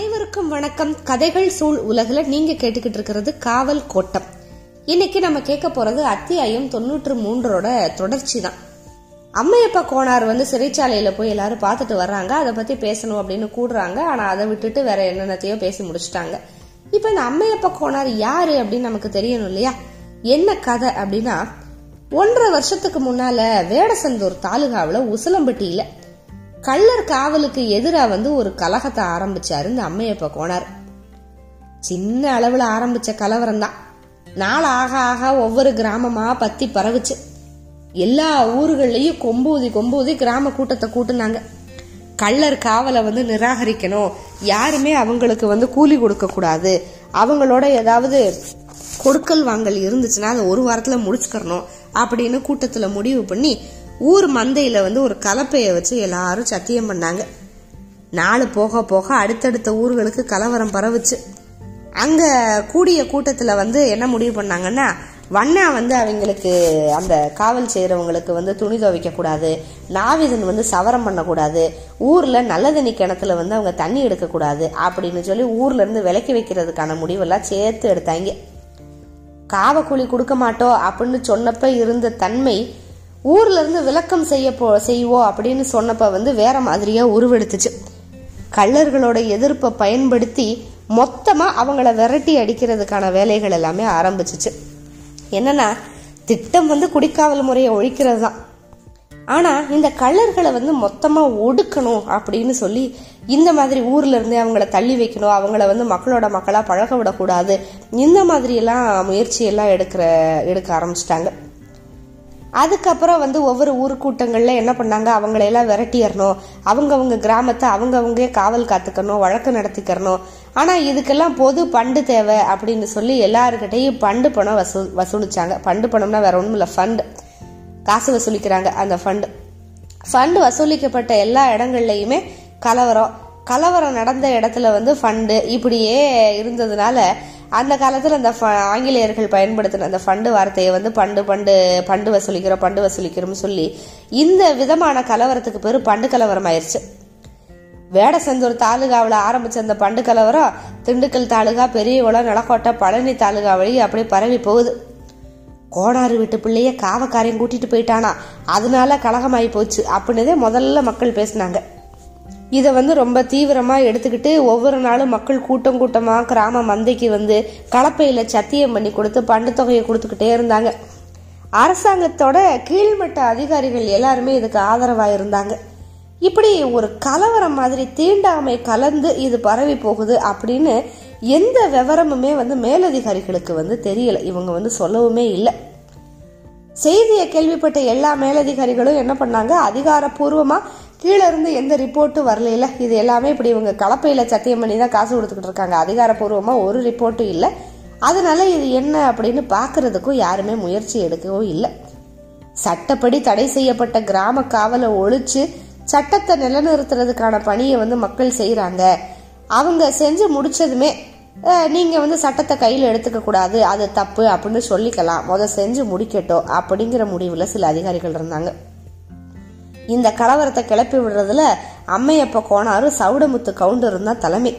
அனைவருக்கும் வணக்கம். கதைகள் சூழ் உலகில் நீங்க கேட்டுக்கிட்டு இருக்கிறது காவல் கோட்டம். இன்னைக்கு நம்ம கேட்க போறது அத்தியாயம் தொண்ணூற்று மூன்றோட தொடர்ச்சி தான் அம்மையப்பா கோனார் வந்து சிறைச்சாலையில போய் எல்லாரும் பார்த்துட்டு வர்றாங்க. அதை பத்தி பேசணும் அப்படின்னு கூடுறாங்க. ஆனா அதை விட்டுட்டு வேற என்னென்னத்தையோ பேசி முடிச்சிட்டாங்க. இப்ப இந்த அம்மையப்பா கோனார் யாரு அப்படின்னு நமக்கு தெரியணும் இல்லையா? என்ன கதை அப்படின்னா ஒன்றரை வருஷத்துக்கு முன்னால வேடசந்தூர் தாலுகாவில் உசிலம்பட்டியில கள்ளர் காவலுக்கு எதிராக வந்து ஒரு கலகத்தை ஆரம்பிச்சாரு. இந்த அம்மையப்ப கோனார். சின்ன அளவுல ஆரம்பிச்ச கலவரம் தான். நாள் ஆக ஆக ஒவ்வொரு கிராமமா பத்தி பரவுச்சு. எல்லா ஊர்கள்லயும் கொம்பூதி கொம்பூதி கிராம கூட்டத்தை கூட்டுனாங்க. கள்ளர் காவலை வந்து நிராகரிக்கணும். யாருமே அவங்களுக்கு வந்து கூலி கொடுக்க கூடாது. அவங்களோட ஏதாவது கொடுக்கல் வாங்கல் இருந்துச்சுன்னா அதை ஒரு வாரத்துல முடிச்சுக்கறணும் அப்படின்னு கூட்டத்துல முடிவு பண்ணி ஊர் மந்தையில் வந்து ஒரு கலப்பையை வச்சு எல்லாரும் சத்தியம் பண்ணாங்க. நாள் போக போக அடுத்தடுத்த ஊர்களுக்கு கலவரம் பரவுச்சு. அங்கே கூடிய கூட்டத்தில் வந்து என்ன முடிவு பண்ணாங்கன்னா வண்ணா வந்து அவங்களுக்கு அந்த காவல் செய்கிறவங்களுக்கு வந்து துணி துவைக்க கூடாது நாவிதன் வந்து சவரம் பண்ணக்கூடாது ஊரில் நல்ல தண்ணி கிணத்துல வந்து அவங்க தண்ணி எடுக்கக்கூடாது அப்படின்னு சொல்லி ஊர்லேருந்து விலக்கி வைக்கிறதுக்கான முடிவெல்லாம் சேர்த்து எடுத்தாங்க. காவக்கூலி கொடுக்க மாட்டோம் அப்படின்னு சொன்னப்ப இருந்த தன்மை ஊர்ல இருந்து விளக்கம் செய்ய போ செய்வோம் அப்படின்னு சொன்னப்ப வந்து வேற மாதிரியா உருவெடுத்துச்சு. கள்ளர்களோட எதிர்ப்பை பயன்படுத்தி மொத்தமா அவங்கள விரட்டி அடிக்கிறதுக்கான வேலைகள் எல்லாமே ஆரம்பிச்சிச்சு. என்னன்னா திட்டம் வந்து குடிக்காவல் முறையை ஒழிக்கிறது தான். ஆனா இந்த கள்ளர்களை வந்து மொத்தமா ஒடுக்கணும் அப்படின்னு சொல்லி இந்த மாதிரி ஊர்ல இருந்து அவங்கள தள்ளி வைக்கணும் அவங்கள வந்து மக்களோட மக்களா பழக விடக்கூடாது இந்த மாதிரி எல்லாம் முயற்சி எல்லாம் எடுக்கிற எடுக்க ஆரம்பிச்சிட்டாங்க. அதுக்கப்புறம் வந்து ஒவ்வொரு ஊர் கூட்டங்களில் என்ன பண்ணாங்க? அவங்களையெல்லாம் விரட்டிடணும் அவங்கவுங்க கிராமத்தை அவங்கவுங்க காவல் காத்துக்கணும் வழக்கு நடத்திக்கிறணும். ஆனால் இதுக்கெல்லாம் பொது பண்டு தேவை அப்படின்னு சொல்லி எல்லாருக்கிட்டையும் பண்டு பணம் வசூல் வசூலிச்சாங்க. பண்டு பணம்னா வேற ஒன்றும் இல்லை ஃபண்ட் காசு வசூலிக்கிறாங்க அந்த ஃபண்டு ஃபண்டு வசூலிக்கப்பட்ட எல்லா இடங்கள்லையுமே கலவரம். கலவரம் நடந்த இடத்துல வந்து ஃபண்டு இப்படியே இருந்ததுனால அந்த காலத்தில் அந்த ஆங்கிலேயர்கள் பயன்படுத்தின அந்த ஃபண்டு வார்த்தையை வந்து பண்டு பண்டு பண்டு வசூலிக்கிறோம் பண்டு வசூலிக்கிறோம்னு சொல்லி இந்த விதமான கலவரத்துக்கு பேர் பண்டு கலவரம் ஆயிடுச்சு வேடசந்தூர் தாலுகாவில் ஆரம்பிச்ச அந்த பண்டு கலவரம் திண்டுக்கல் தாலுகா பெரியகுளம் நிலக்கோட்டை பழனி தாலுகா வழி அப்படியே பரவி போகுது. கோணாறு வீட்டு பிள்ளைய காவக்காரையும் கூட்டிட்டு போயிட்டானா? அதனால கலகமாயி போச்சு. அப்படின்னதே முதல்ல மக்கள் பேசினாங்க. இதை வந்து ரொம்ப தீவிரமாக எடுத்துக்கிட்டு ஒவ்வொரு நாளும் மக்கள் கூட்டம் கூட்டமாக கிராம மந்தைக்கு வந்து கலப்பையில் சத்தியம் பண்ணி கொடுத்து பண்டு தொகையை கொடுத்துக்கிட்டே இருந்தாங்க. அரசாங்கத்தோட கீழ்மட்ட அதிகாரிகள் எல்லாருமே இதுக்கு ஆதரவாக இருந்தாங்க இப்படி ஒரு கலவரம் மாதிரி தீண்டாமை கலந்து இது பரவி போகுது அப்படின்னு எந்த விவரமுமே வந்து மேலதிகாரிகளுக்கு வந்து தெரியல. இவங்க வந்து சொல்லவுமே இல்லை. செய்தியை கேள்விப்பட்ட எல்லா மேலதிகாரிகளும் என்ன பண்ணாங்க? அதிகாரப்பூர்வமாக கீழே இருந்து எந்த ரிப்போர்ட்டும் வரலையில. இது எல்லாமே இப்படி இவங்க கலப்பையில் சத்தியம் பண்ணி தான் காசு கொடுத்துக்கிட்டு இருக்காங்க. அதிகாரப்பூர்வமாக ஒரு ரிப்போர்ட்டும் இல்லை. அதனால இது என்ன அப்படின்னு பார்க்கறதுக்கும் யாருமே முயற்சி எடுக்கவும் இல்லை. சட்டப்படி தடை செய்யப்பட்ட கிராம காவலை ஒழிச்சு சட்டத்தை நிலைநிறுத்துறதுக்கான பணியை வந்து மக்கள் செய்கிறாங்க அவங்க செஞ்சு முடிச்சதுமே நீங்க வந்து சட்டத்தை கையில் எடுத்துக்க கூடாது. அது தப்பு அப்படின்னு சொல்லிக்கலாம். முத செஞ்சு முடிக்கட்டும் அப்படிங்கிற முடிவுல சில அதிகாரிகள் இருந்தாங்க. இந்த கலவரத்தை கிளப்பி விடுறதுல அம்மையப்ப கோணாரு சவுடமுத்து கவுண்டர் தான் தலைமை.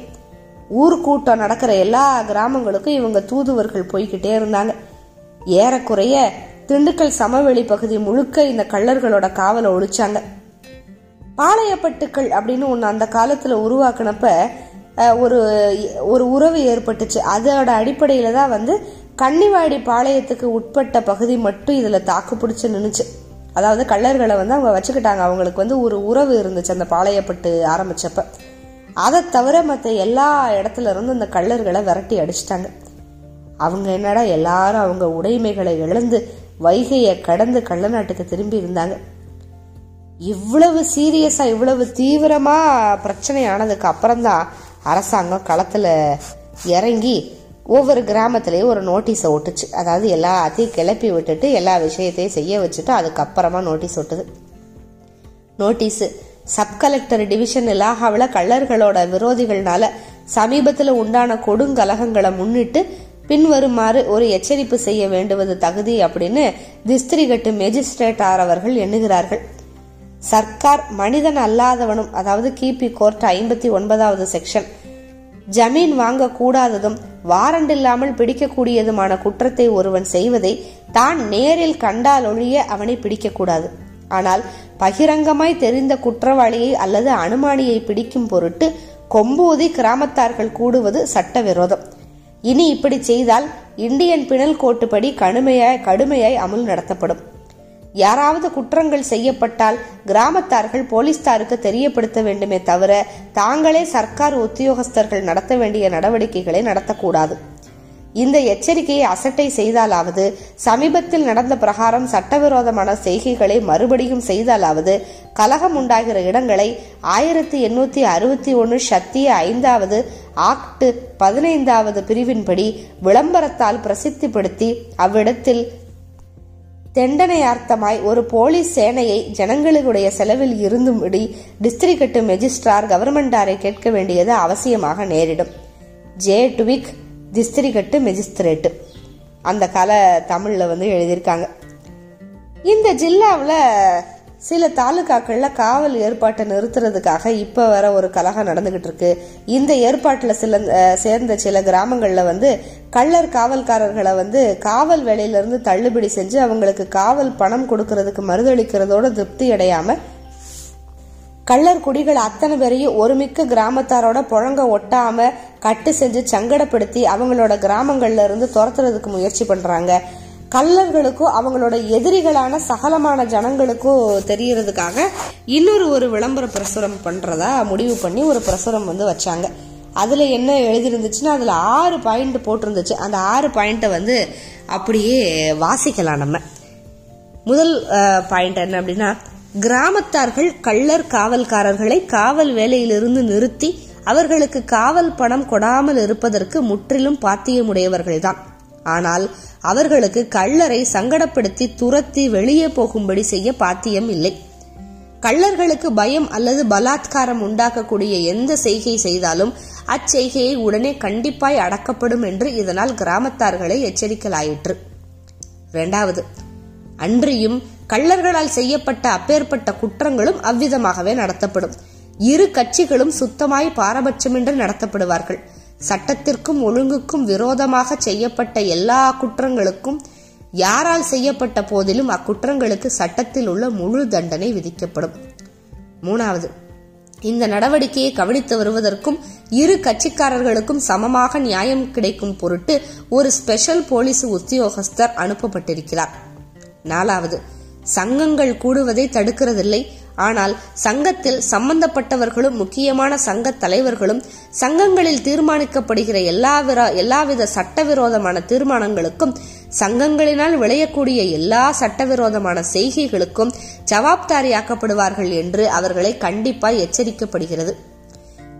ஊர் கூட்டம் நடக்கிற எல்லா கிராமங்களுக்கும் இவங்க தூதுவர்கள் போய்கிட்டே இருந்தாங்க. ஏறக்குறைய திண்டுக்கல் சமவெளி பகுதி முழுக்க இந்த கள்ளர்களோட காவலை ஒழிச்சாங்க. பாளையப்பட்டுக்கள் அப்படின்னு ஒன்று அந்த காலத்தில் உருவாக்குனப்ப ஒரு ஒரு உறவு ஏற்பட்டுச்சு. அதோட அடிப்படையில் தான் வந்து கன்னிவாடி பாளையத்துக்கு உட்பட்ட பகுதி மட்டும் இதில் தாக்கு பிடிச்சு நின்றுச்சு அதாவது கள்ளர்களை வந்து அவங்க வச்சுக்கிட்டாங்க. அவங்களுக்கு வந்து ஒரு உறவு இருந்துச்சு அந்த பாளையப்பட்டு ஆரம்பிச்சப்ப. அதை தவிர மற்ற எல்லா இடத்துல இருந்து அந்த கள்ளர்களை விரட்டி அடிச்சிட்டாங்க. அவங்க என்னடா எல்லாரும் அவங்க உடைமைகளை இழந்து வைகையை கடந்து கள்ள நாட்டுக்கு திரும்பி இருந்தாங்க. இவ்வளவு சீரியஸா இவ்வளவு தீவிரமா பிரச்சனை ஆனதுக்கு அப்புறம்தான் அரசாங்கம் களத்துல இறங்கி ஒவ்வொரு கிராமத்திலையும் ஒரு நோட்டீஸை ஒட்டுச்சு. அதாவது எல்லாத்தையும் கிளப்பி விட்டுட்டு எல்லா விஷயத்தையும் செய்ய வச்சுட்டு அதுக்கப்புறமா நோட்டீஸ் ஒட்டுது. நோட்டீஸ் சப் கலெக்டர் டிவிஷன் இலாகாவில் கள்ளர்களோட விரோதிகள்னால சமீபத்தில் உண்டான கொடுங்கலகங்களை முன்னிட்டு பின்வருமாறு ஒரு எச்சரிப்பு செய்ய வேண்டுவது தகுதி அப்படின்னு திஸ்திரிகட்டு மேஜிஸ்ட்ரேட்டார் அவர்கள் எண்ணுகிறார்கள். சர்க்கார் மனிதன் அல்லாதவனும் அதாவது கிபி கோர்ட் ஐம்பத்தி ஒன்பதாவது செக்ஷன் ஜமீன் வாங்க கூடாததும் வாரண்ட் இல்லாமல் பிடிக்கக்கூடியதுமான குற்றத்தை ஒருவன் செய்வதை தான் நேரில் கண்டால் ஒழிய அவனை பிடிக்கக்கூடாது. ஆனால் பகிரங்கமாய் தெரிந்த குற்றவாளியை அல்லது அனுமானியை பிடிக்கும் பொருட்டு கொம்பூதி கிராமத்தார்கள் கூடுவது சட்டவிரோதம். இனி இப்படி செய்தால் இந்தியன் பிணல் கோட்டுப்படி கடுமையாய் கடுமையாய் அமுல் நடத்தப்படும். யாராவது குற்றங்கள் செய்யப்பட்டால் கிராமத்தார்கள் போலீஸ்தாருக்கு தெரியப்படுத்த வேண்டுமே தவிர தாங்களே சர்க்கார் உத்தியோகஸ்தர்கள் நடத்த வேண்டிய நடவடிக்கைகளை நடத்தக்கூடாது. இந்த எச்சரிக்கையை அசட்டை செய்தாலாவது சமீபத்தில் நடந்த பிரகாரம் சட்டவிரோதமான செய்கைகளை மறுபடியும் செய்தாலாவது கலகம் உண்டாகிற இடங்களை ஆயிரத்தி எண்ணூத்தி அறுபத்தி ஒன்று சத்திய ஐந்தாவது ஆக்ட் பதினைந்தாவது பிரிவின்படி விளம்பரத்தால் பிரசித்திப்படுத்தி அவ்விடத்தில் தெண்டனையார்த்தமாய் ஒரு போலீஸ் சேனையை ஜனங்களுடைய செலவில் இருந்தும்படி டிஸ்ட்ரிக்ட் மெஜிஸ்ட்ரார் கவர்மெண்டாரை கேட்க வேண்டியது அவசியமாக நேரிடும். ஜே டுவிக் டிஸ்ட்ரிக்ட் மெஜிஸ்திரேட்டு அந்த கால தமிழில் வந்து எழுதியிருக்காங்க. இந்த ஜில்லாவில் சில தாலுக்காக்களில் காவல் ஏற்பாட்டை நிறுத்துறதுக்காக இப்போ வர ஒரு கலகம் நடந்துகிட்டு இருக்கு. இந்த ஏற்பாட்டில் சில சேர்ந்த சில கிராமங்களில் வந்து கள்ளர் காவல்காரர்களை வந்து காவல் வேலையிலிருந்து தள்ளுபடி செஞ்சு அவங்களுக்கு காவல் பணம் கொடுக்கறதுக்கு மறுதளிக்கிறதோட திருப்தி அடையாம கள்ளர் குடிகள் அத்தனை பேரையும் ஒருமிக்க கிராமத்தாரோட புழங்க ஒட்டாம கட்டு செஞ்சு சங்கடப்படுத்தி அவங்களோட கிராமங்கள்ல இருந்து துரத்துறதுக்கு முயற்சி பண்றாங்க. கள்ளர்களுக்கும் அவங்களோட எதிரிகளான சகலமான ஜனங்களுக்கும் தெரியறதுக்காக இன்னொரு ஒரு விளம்பர பிரசுரம் பண்றதா முடிவு பண்ணி ஒரு பிரசுரம் வந்து வச்சாங்க. அதில் என்ன எழுதியிருந்துச்சுன்னா அதில் ஆறு பாயிண்ட் போட்டிருந்துச்சு. அந்த ஆறு பாயிண்ட்டை வந்து அப்படியே வாசிக்கலாம் நம்ம. முதல் பாயிண்ட் என்ன அப்படின்னா கிராமத்தார்கள் கள்ளர் காவல்காரர்களை காவல் வேலையிலிருந்து நிறுத்தி அவர்களுக்கு காவல் பணம் கொடாமல் இருப்பதற்கு முற்றிலும் பாத்தியமுடையவர்கள்தான். ஆனால் அவர்களுக்கு கள்ளரை சங்கடப்படுத்தி துரத்தி வெளியே போகும்படி செய்ய பாத்தியம் இல்லை. கள்ளர்களுக்கு பயம் அல்லது பலாத்காரம் உண்டாக்கக்கூடிய எந்த செய்கை செய்தாலும் அச்செய்கையை உடனே கண்டிப்பாய் அடக்கப்படும் என்று இதனால் கிராமத்தார்களை எச்சரிக்கலாயிற்று. இரண்டாவது அன்றியும் கள்ளர்களால் செய்யப்பட்ட அப்பேற்பட்ட குற்றங்களும் அவ்விதமாகவே நடத்தப்படும். இரு கட்சிகளும் சுத்தமாய் பாரபட்சமின்றி நடத்தப்படுவார்கள். சட்டத்திற்கும் ஒழுங்குக்கும் விரோதமாக செய்யப்பட்ட எல்லா குற்றங்களுக்கும் யாரால் செய்யப்பட்ட போதிலும் அக்குற்றங்களுக்கு சட்டத்தில் உள்ள முழு தண்டனை விதிக்கப்படும். மூணாவது இந்த நடவடிக்கையை கவனித்து வருவதற்கும் இரு கட்சிக்காரர்களுக்கும் சமமாக நியாயம் கிடைக்கும் பொருட்டு ஒரு ஸ்பெஷல் போலீஸ் உத்தியோகஸ்தர் அனுப்பப்பட்டிருக்கிறார். நாலாவது சங்கங்கள் கூடுவதை தடுக்கிறதில்லை. ஆனால் சங்கத்தில் சம்பந்தப்பட்டவர்களும் முக்கியமான சங்க தலைவர்களும் சங்கங்களில் தீர்மானிக்கப்படுகிற எல்லாவித எல்லாவித சட்டவிரோதமான தீர்மானங்களுக்கும் சங்கங்களினால் விளையக்கூடிய எல்லா சட்டவிரோதமான செய்கைகளுக்கும் ஜவாப்தாரியாக்கப்படுவார்கள் என்று அவர்களை கண்டிப்பாய் எச்சரிக்கப்படுகிறது.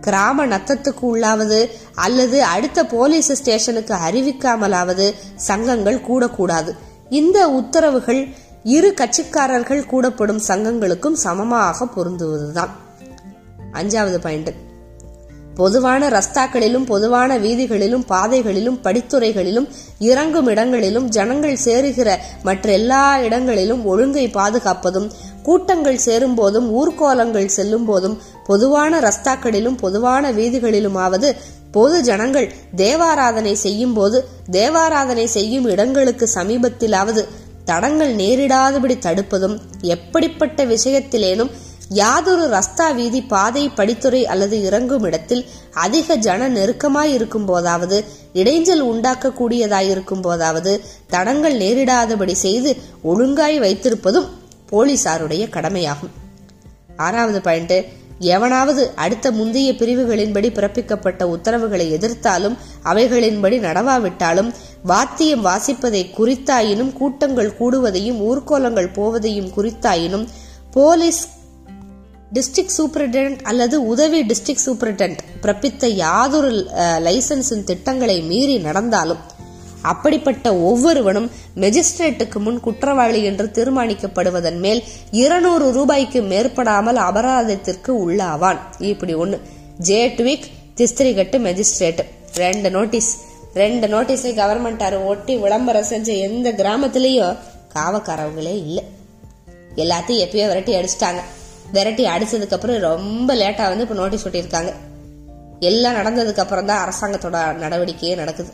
கிராம நத்தத்துக்கு உள்ளாவது அல்லது அடுத்த போலீஸ் ஸ்டேஷனுக்கு அறிவிக்காமலாவது சங்கங்கள் கூடக்கூடாது. இந்த உத்தரவுகள் இரு கட்சிக்காரர்கள் கூடப்படும் சங்கங்களுக்கும் சமமாக பொருந்துவதுதான். அஞ்சாவது பாயிண்ட். பொதுவான ரஸ்தாக்களிலும் பொதுவான வீதிகளிலும் பாதைகளிலும் படித்துறைகளிலும் இறங்கும் இடங்களிலும் ஜனங்கள் சேருகிற மற்ற எல்லா இடங்களிலும் ஒழுங்கை பாதுகாப்பதும் கூட்டங்கள் சேரும்போதும் ஊர்கோலங்கள் செல்லும் போதும் பொதுவான ரஸ்தாக்களிலும் பொதுவான வீதிகளிலுமாவது பொது ஜனங்கள் தேவாராதனை செய்யும் போது தேவாராதனை செய்யும் இடங்களுக்கு சமீபத்திலாவது தடங்கள் நேரிடாதபடி தடுப்பதும் எப்படிப்பட்ட விஷயத்திலேனும் யாதொரு ரஸ்தா வீதி பாதை படித்துறை அல்லது இறங்கும் இடத்தில் அதிக ஜன நெருக்கமாய் இருக்கும் போதாவது இடைஞ்சல் உண்டாக்கக்கூடியதாயிருக்கும் போதாவது தடங்கள் நேரிடாதபடி செய்து ஒழுங்காய் வைத்திருப்பதும் போலீசாருடைய கடமையாகும். ஆறாவது பாயிண்ட் எவனாவது அடுத்த முந்தைய பிரிவுகளின்படி பிறப்பிக்கப்பட்ட உத்தரவுகளை எதிர்த்தாலும் அவைகளின்படி நடவாவிட்டாலும் வாத்தியம் வாசிப்பதை குறித்தாயினும் கூட்டங்கள் கூடுவதையும் ஊர்கோலங்கள் போவதையும் குறித்தாயினும் போலீஸ் டிஸ்ட்ரிக்ட் சூப்பரிண்டென்ட் அல்லது உதவி டிஸ்ட்ரிக்ட் சூப்பரிண்டென்ட் பிறப்பித்த யாதொரு லைசன்ஸின் திட்டங்களை மீறி நடந்தாலும் அப்படிப்பட்ட ஒவ்வொருவனும் மெஜிஸ்ட்ரேட்டுக்கு முன் குற்றவாளி என்று தீர்மானிக்கப்படுவதன் மேல் இருநூறு ரூபாய்க்கு மேற்படாமல் அபராதத்திற்கு உள்ளாவான். இப்படி ஒன்று ஜே ட்விக் திஸ்திரிகட்டு மெஜிஸ்ட்ரேட் ரெண்டு நோட்டீஸ் ரெண்டு நோட்டீஸை கவர்மெண்டார் ஒட்டி விளம்பரம் செஞ்ச எந்த கிராமத்திலையும் காவக்காரவங்களே இல்லை. எல்லாத்தையும் எப்பயோ விரட்டி அடிச்சிட்டாங்க. விரட்டி அடிச்சதுக்கு அப்புறம் ரொம்ப லேட்டா வந்து இப்ப நோட்டீஸ் ஒட்டியிருக்காங்க. எல்லாம் நடந்ததுக்கு அப்புறம் தான் அரசாங்கத்தோட நடவடிக்கையே நடக்குது.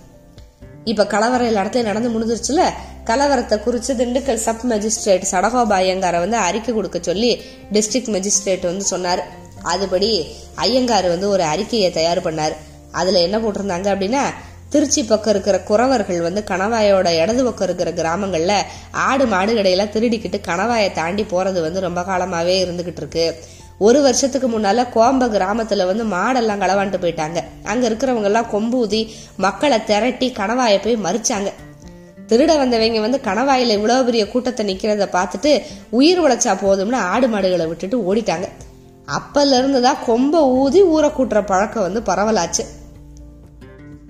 இப்ப கலவரம் இடத்துல நடந்து முடிஞ்சிருச்சுல கலவரத்தை குறிச்சு திண்டுக்கல் சப் மஜிஸ்ட்ரேட் சடகோபா ஐயங்காரை வந்து அறிக்கை கொடுக்க சொல்லி டிஸ்ட்ரிக்ட் மஜிஸ்ட்ரேட் வந்து சொன்னாரு. அதுபடி ஐயங்கார் வந்து ஒரு அறிக்கையை தயார் பண்ணார். அதுல என்ன போட்டிருந்தாங்க அப்படின்னா திருச்சி பக்கம் இருக்கிற குறவர்கள் வந்து கணவாயோட இடது பக்கம் இருக்கிற கிராமங்கள்ல ஆடு மாடு கடையெல்லாம் திருடிக்கிட்டு கணவாயை தாண்டி போறது வந்து ரொம்ப காலமாவே இருந்துகிட்டு இருக்கு. ஒரு வருஷத்துக்கு முன்னால கோம்ப கிராமத்துல வந்து மாடெல்லாம் களவாண்டு போயிட்டாங்க. அங்க இருக்கிறவங்க எல்லாம் கொம்பு ஊதி மக்களை திரட்டி கணவாயை போய் மறிச்சாங்க. திருட வந்தவங்க வந்து கணவாயில இவ்வளவு பெரிய கூட்டத்தை நிக்கிறத பார்த்துட்டு உயிர் உழைச்சா போதும்னு ஆடு மாடுகளை விட்டுட்டு ஓடிட்டாங்க. அப்பல இருந்துதான் கொம்ப ஊதி ஊரை கூட்டுற பழக்கம் வந்து பரவலாச்சு.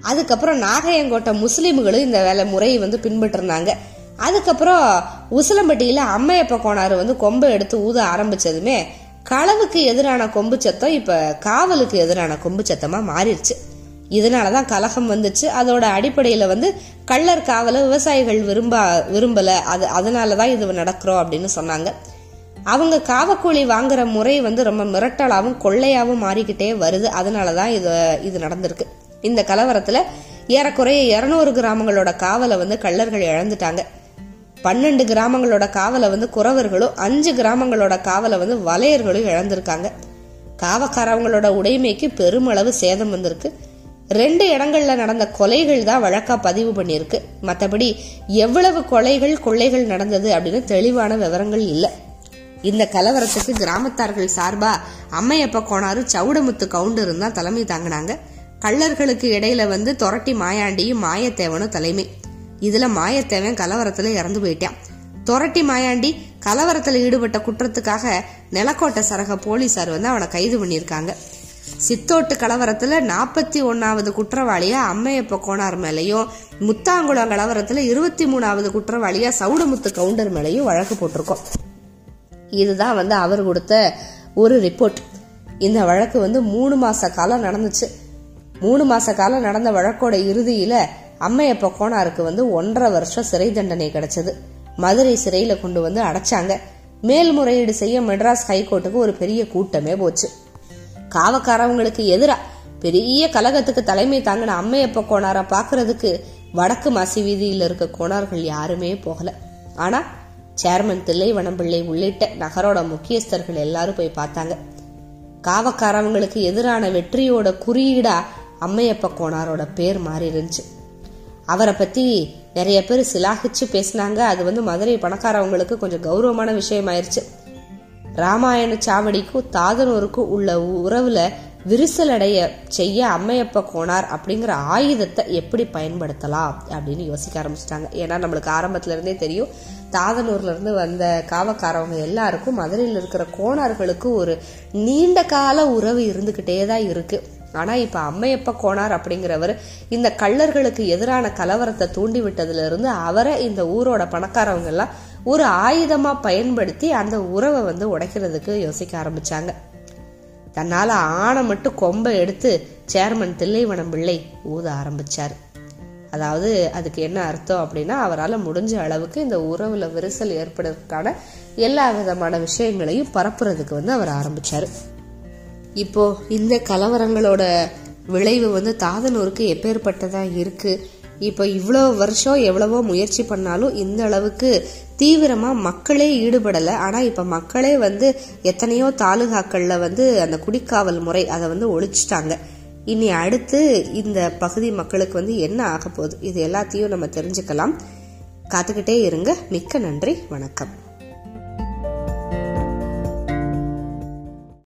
அதுக்கப்புறம் நாகையங்கோட்டை முஸ்லீம்களும் இந்த வேலை முறையை வந்து பின்பற்றிருந்தாங்க. அதுக்கப்புறம் உசிலம்பட்டியில் அம்மையப்ப கோணாறு வந்து கொம்பை எடுத்து ஊத ஆரம்பிச்சதுமே களவுக்கு எதிரான கொம்பு சத்தம் இப்போ காவலுக்கு எதிரான கொம்பு சத்தமாக மாறிடுச்சு. இதனால தான் கலகம் வந்துச்சு. அதோட அடிப்படையில் வந்து கள்ளர் காவலை விவசாயிகள் விரும்ப விரும்பலை. அது அதனாலதான் இது நடக்கிறோம் அப்படின்னு சொன்னாங்க. அவங்க காவக்கூலி வாங்குற முறை வந்து ரொம்ப மிரட்டலாகவும் கொள்ளையாகவும் மாறிக்கிட்டே வருது. அதனால தான் இது இது நடந்திருக்கு. இந்த கலவரத்துல ஏறக்குறைய இருநூறு கிராமங்களோட காவலை வந்து கள்ளர்கள் இழந்துட்டாங்க. பன்னெண்டு கிராமங்களோட காவலை வந்து குறவர்களும் அஞ்சு கிராமங்களோட காவலை வந்து வலையர்களும் இழந்திருக்காங்க. காவக்காரவங்களோட உடைமைக்கு பெருமளவு சேதம் வந்திருக்கு. ரெண்டு இடங்கள்ல நடந்த கொலைகள் தான் வழக்கா பதிவு பண்ணியிருக்கு. மற்றபடி எவ்வளவு கொலைகள் கொள்ளைகள் நடந்தது அப்படின்னு தெளிவான விவரங்கள் இல்லை. இந்த கலவரத்துக்கு கிராமத்தார்கள் சார்பா அம்மையப்ப கோணாரு சவுடமுத்து கவுண்டரும் தான் தலைமை தாங்கினாங்க. கள்ளர்களுக்கு இடையில வந்து தொரட்டி மாயாண்டியும் மாயத்தேவனும் தலைமை. இதுல மாயத்தேவன் கலவரத்துல இறந்து போயிட்டான். தொரட்டி மாயாண்டி கலவரத்துல ஈடுபட்ட குற்றத்துக்காக நிலக்கோட்டை சரக போலீசார் வந்து அவனை கைது பண்ணியிருக்காங்க. சித்தோட்டு கலவரத்துல நாற்பத்தி ஒன்னாவது குற்றவாளியா அம்மையப்ப கோணார் மேலையும் முத்தாங்குளம் கலவரத்துல இருபத்தி மூணாவது குற்றவாளியா சவுடமுத்து கவுண்டர் மேலையும் வழக்கு போட்டிருக்கோம். இதுதான் வந்து அவர் கொடுத்த ஒரு ரிப்போர்ட். இந்த வழக்கு வந்து மூணு மாச காலம் நடந்துச்சு. மூணு மாச காலம் நடந்த வழக்கோட இறுதியில அம்மையப்ப கோணாருக்கு வந்து ஒன்றரை வருஷம் சிறை தண்டனை கிடைச்சது. மதுரை சிறையில கொண்டு வந்து அடைச்சாங்க. மேல்முறையீடு செய்ய மெட்ராஸ் ஹைகோர்ட்டுக்கு ஒரு பெரிய கூட்டமே போச்சு. காவக்காரவங்களுக்கு எதிரா பெரிய கலகத்துக்கு தலைமை தாங்கின அம்மையப்ப கோணார பாக்குறதுக்கு வடக்கு மாசி வீதியில் இருக்க கோணார்கள் யாருமே போகல. ஆனா சேர்மன் தில்லைவனம் பிள்ளை உள்ளிட்ட நகரோட முக்கியஸ்தர்கள் எல்லாரும் போய் பார்த்தாங்க. காவக்காரவங்களுக்கு எதிரான வெற்றியோட குறியீடா அம்மையப்ப கோணாரோட பேர் மாறி இருந்துச்சு. அவரை பத்தி நிறைய பேர் சிலாகிச்சு பேசினாங்க. அது வந்து மதுரை பணக்காரவங்களுக்கு கொஞ்சம் கௌரவமான விஷயமாயிருச்சு. ராமாயண சாவடிக்கும் தாதனூருக்கும் உள்ள உறவுல விரிசல் அடைய செய்ய அம்மையப்ப கோணார் அப்படிங்கிற ஆயுதத்தை எப்படி பயன்படுத்தலாம் அப்படின்னு யோசிக்க ஆரம்பிச்சிட்டாங்க. ஏன்னா நம்மளுக்கு ஆரம்பத்துல இருந்தே தெரியும் தாதனூர்ல இருந்து வந்த காவக்காரவங்க எல்லாருக்கும் மதுரையில் இருக்கிற கோணார்களுக்கு ஒரு நீண்ட கால உறவு இருந்துகிட்டே தான் இருக்கு. ஆனா இப்ப அம்மையப்ப கோனார் அப்படிங்கிறவர் இந்த கள்ளர்களுக்கு எதிரான கலவரத்தை தூண்டி விட்டதுல இருந்து அவரை இந்த ஊரோட பணக்காரவங்க எல்லாம் ஒரு ஆயுதமா பயன்படுத்தி அந்த உறவை வந்து உடைக்கிறதுக்கு யோசிக்க ஆரம்பிச்சாங்க. தன்னால ஆணை மட்டும் கொம்பை எடுத்து சேர்மன் தில்லைவனம் பிள்ளை ஊத ஆரம்பிச்சாரு. அதாவது அதுக்கு என்ன அர்த்தம் அப்படின்னா அவரால் முடிஞ்ச அளவுக்கு இந்த உறவுல விரிசல் ஏற்படுறதுக்கான எல்லா விதமான விஷயங்களையும் பரப்புறதுக்கு வந்து அவர் ஆரம்பிச்சாரு. இப்போ இந்த கலவரங்களோட விளைவு வந்து தாதனூருக்கு எப்பேற்பட்டதா இருக்கு? இப்போ இவ்வளோ வருஷம் எவ்வளவோ முயற்சி பண்ணாலும் இந்த அளவுக்கு தீவிரமா மக்களே ஈடுபடலை. ஆனா இப்ப மக்களே வந்து எத்தனையோ தாலுகாக்கள்ல வந்து அந்த குடிக்காவல் முறை அதை வந்து ஒழிச்சிட்டாங்க. இனி அடுத்து இந்த பகுதி மக்களுக்கு வந்து என்ன ஆக போகுது? இது எல்லாத்தையும் நம்ம தெரிஞ்சுக்கலாம். காத்துக்கிட்டே இருங்க. மிக்க நன்றி. வணக்கம்.